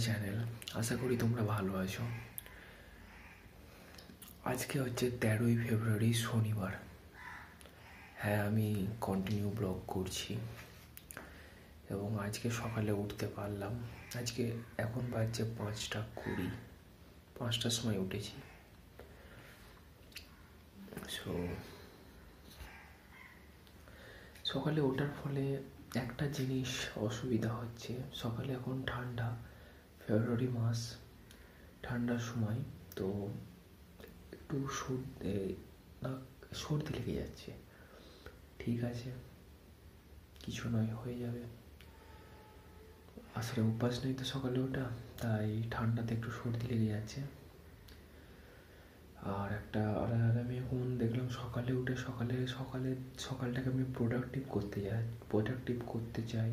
Channel আশা করি তোমরা ভালো আছো। আজকে হচ্ছে তেরোই ফেব্রুয়ারি, শনিবার। হ্যাঁ আমি কন্টিনিউ ব্লগ করছি। এবং আজকে সকালে উঠতে পারলাম। আজকে এখন বাজছে পাঁচটা কুড়ি। পাঁচটার সময় উঠেছি। সো সকালে ওঠার ফলে একটা জিনিস অসুবিধা হচ্ছে। সকালে এখন ঠান্ডা। ফেব্রুয়ারি মাস, ঠান্ডার সময়, তো একটু সর্দি সর্দি লেগে যাচ্ছে। ঠিক আছে, কিছু নয়, হয়ে যাবে। আসলে অভ্যাস নেই তো সকালে ওটা তাই ঠান্ডাতে একটু সর্দি লেগে যাচ্ছে। আর একটা, আর আমি এখন দেখলাম সকালে উঠে সকালে সকালে, সকালটাকে আমি প্রোডাক্টিভ করতে যাই প্রোডাক্টিভ করতে চাই।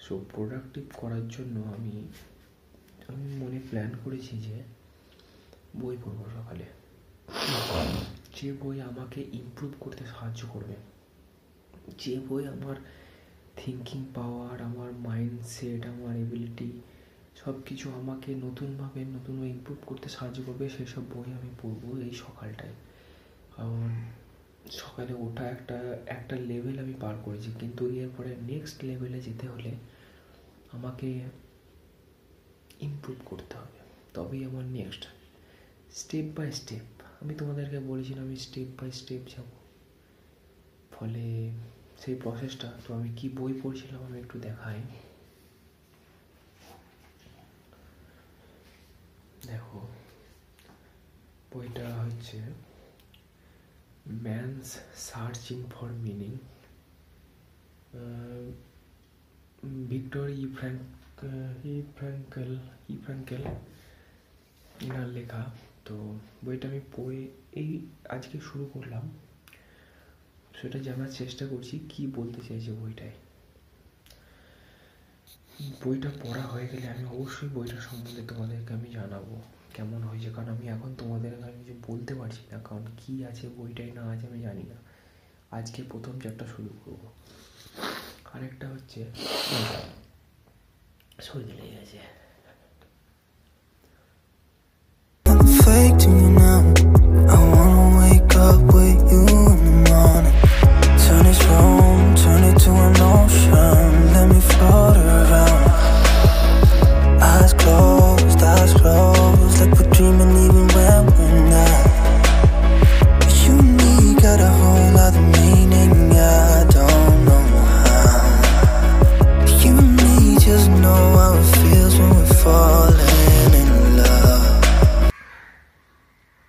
সো প্রোডাক্টিভ করার জন্য আমি আমি মনে প্ল্যান করেছি যে বই পড়ব সকালে। যে বই আমাকে ইমপ্রুভ করতে সাহায্য করবে। যে বই আমার থিঙ্কিং পাওয়ার আমার মাইন্ডসেট আমার এবিলিটি সব কিছু আমাকে নতুনভাবে নতুনভাবে ইম্প্রুভ করতে সাহায্য করবে, সেসব বই আমি পড়ব এই সকালটায়। কারণ সকালে ওটা একটা একটা লেভেল আমি পার করেছি। কিন্তু এরপরে নেক্সট লেভেলে যেতে হলে আমাকে ইমপ্রুভ করতে হবে। তবেই আমার নেক্সট স্টেপ বাই স্টেপ আমি তোমাদেরকে বলেছিলাম আমি স্টেপ বাই স্টেপ যাব। ফলে সেই প্রসেসটা তো আমি কি বই পড়ছিলাম আমি একটু দেখাই। দেখো, বইটা হচ্ছে man's searching for meaning Viktor E Frank E Frankl E Frankl inner লেখা। তো বইটা আমি পড়ে এই আজকে শুরু করলাম। সেটা জানার চেষ্টা করছি কি বলতে চাইছে বইটায়। বইটা পড়া হয়ে গেলে আমি অবশ্যই বইটা সম্বন্ধে তোমাদেরকে আমি জানাব কেমন হয়েছে। কারণ আমি এখন তোমাদের আমি কিছু বলতে পারছি না, কারণ কি আছে বইটাই না আছে আমি জানি না। আজকে প্রথম চ্যাপ্টার শুরু করব। আরেকটা হচ্ছে সর্দি লেগে গেছে fake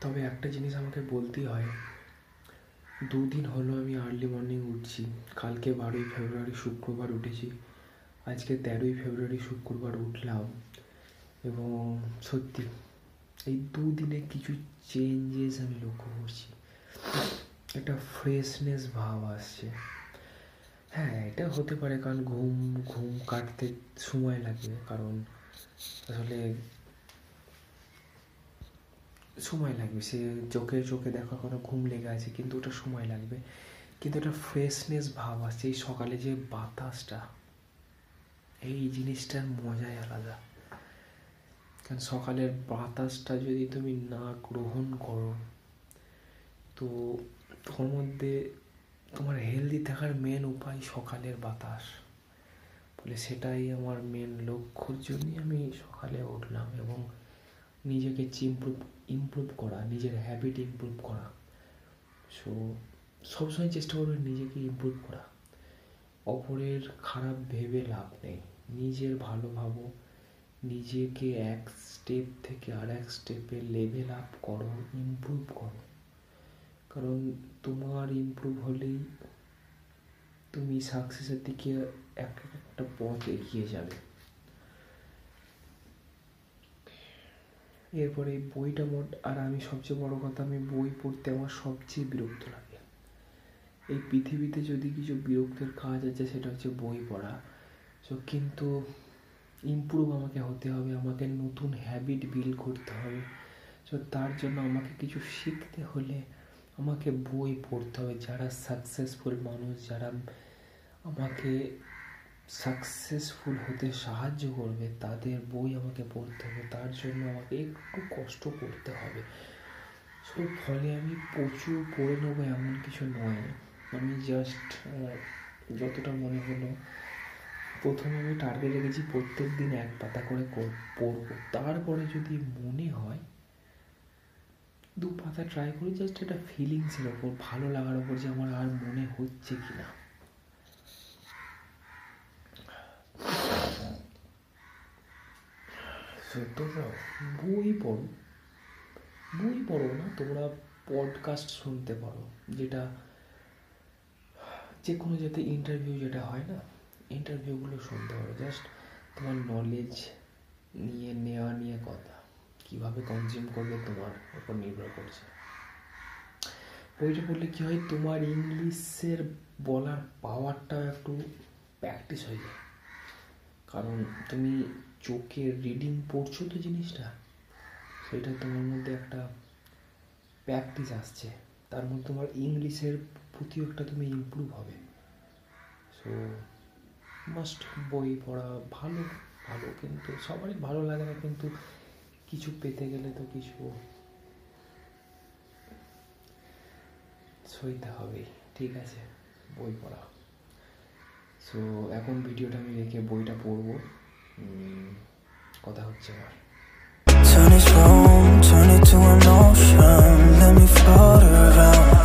তবে একটা জিনিস আমাকে বলতেই হয়। দুদিন হলো আমি আর্লি মর্নিং উঠছি। কালকে বারোই ফেব্রুয়ারি শুক্রবার উঠেছি। আজকে তেরোই ফেব্রুয়ারি শুক্রবার উঠলাম। এবং সত্যি, এই দুদিনে কিছু চেঞ্জেস আমি লক্ষ্য করছি। একটা ফ্রেশনেস ভাব আসছে। হ্যাঁ এটা হতে পারে কারণ ঘুম ঘুম কাটতে সময় লাগবে কারণ আসলে সময় লাগবে। সে চোখে চোখে দেখার কোনো ঘুম লেগে আছে, কিন্তু ওটা সময় লাগবে। কিন্তু একটা ফ্রেশনেস ভাব আসছে, এই সকালে যে বাতাসটা, এই জিনিসটার মজাই আলাদা। কারণ সকালের বাতাসটা যদি তুমি না গ্রহণ করো, তো তোর মধ্যে তোমার হেলদি থাকার মেন উপায় সকালের বাতাস। বলে সেটাই আমার মেন লক্ষ্যর জন্যই আমি সকালে উঠলাম এবং নিজেকে ইমপ্রুভ ইমপ্রুভ করা, নিজের হ্যাবিট ইমপ্রুভ করা। সো সবসময় চেষ্টা করবে নিজেকে ইমপ্রুভ করা। অপরের খারাপ ভেবে লাভ নেই। নিজের ভালো ভাবো। নিজেকে এক স্টেপ থেকে আর এক স্টেপে লেভেল আপ করো ইমপ্রুভ করো। কারণ তোমার ইমপ্রুভ হলেই তুমি সাকসেসের দিকে এক একটা পথ এগিয়ে যাবে। এরপরে এই বইটা মোট, আর আমি সবচেয়ে বড় কথা, আমি বই পড়তে আমার সবচেয়ে বিরক্ত লাগে। এই পৃথিবীতে যদি কিছু বিরক্তের কাজ আছে, সেটা হচ্ছে বই পড়া। সো কিন্তু ইমপ্রুভ আমাকে হতে হবে, আমাকে নতুন হ্যাবিট বিল্ড করতে হবে। সো তার জন্য আমাকে কিছু শিখতে হলে আমাকে বই পড়তে হবে। যারা সাকসেসফুল মানুষ, যারা আমাকে সাকসেসফুল হতে সাহায্য করবে, তাদের বই আমাকে পড়তে হবে, তার জন্য আমাকে একটু কষ্ট করতে হবে। সো ফলে আমি প্রচুর পড়ে নেব এমন কিছু নয়। আমি জাস্ট যতটা মনে হলো, প্রথমে আমি টার্গেট রেখেছি প্রত্যেক দিন এক পাতা করে পড়ব। তারপরে যদি মনে হয়, দু পাতা ট্রাই করি জাস্ট একটা ফিলিংসের ওপর, ভালো লাগার ওপর যে আমার আর মনে হচ্ছে কি না তোমরা বই পড়ো। বই পড়ো না, তোমরা পডকাস্ট শুনতে পারো, যেটা যে কোনো যাতে ইন্টারভিউ যেটা হয় না ইন্টারভিউগুলো শুনতে পারো। জাস্ট তোমার নলেজ নিয়ে, নেওয়া নিয়ে কথা, কীভাবে কনজিউম করবে তোমার উপর নির্ভর করছে। বইটা পড়লে কী হয়, তোমার ইংলিশের বলার পাওয়ারটাও একটু প্র্যাকটিস হয়ে যায়। কারণ তুমি চোখে রিডিং পড়ছো তো জিনিসটা? সেটা তোমার মধ্যে একটা প্র্যাকটিস আসছে। তার মধ্যে তোমার ইংলিশের প্রতিও একটা তুমি ইমপ্রুভ হবে। সো মাস্ট বই পড়া ভালো ভালো। কিন্তু সবারই ভালো লাগে না, কিন্তু কিছু পেতে গেলে তো কিছু সইতে হবেই। ঠিক আছে, বই পড়া। সো এখন ভিডিওটা আমি রেখে বইটা পড়ব। কথা হচ্ছে Turn it home, turn it to an ocean, let me float around.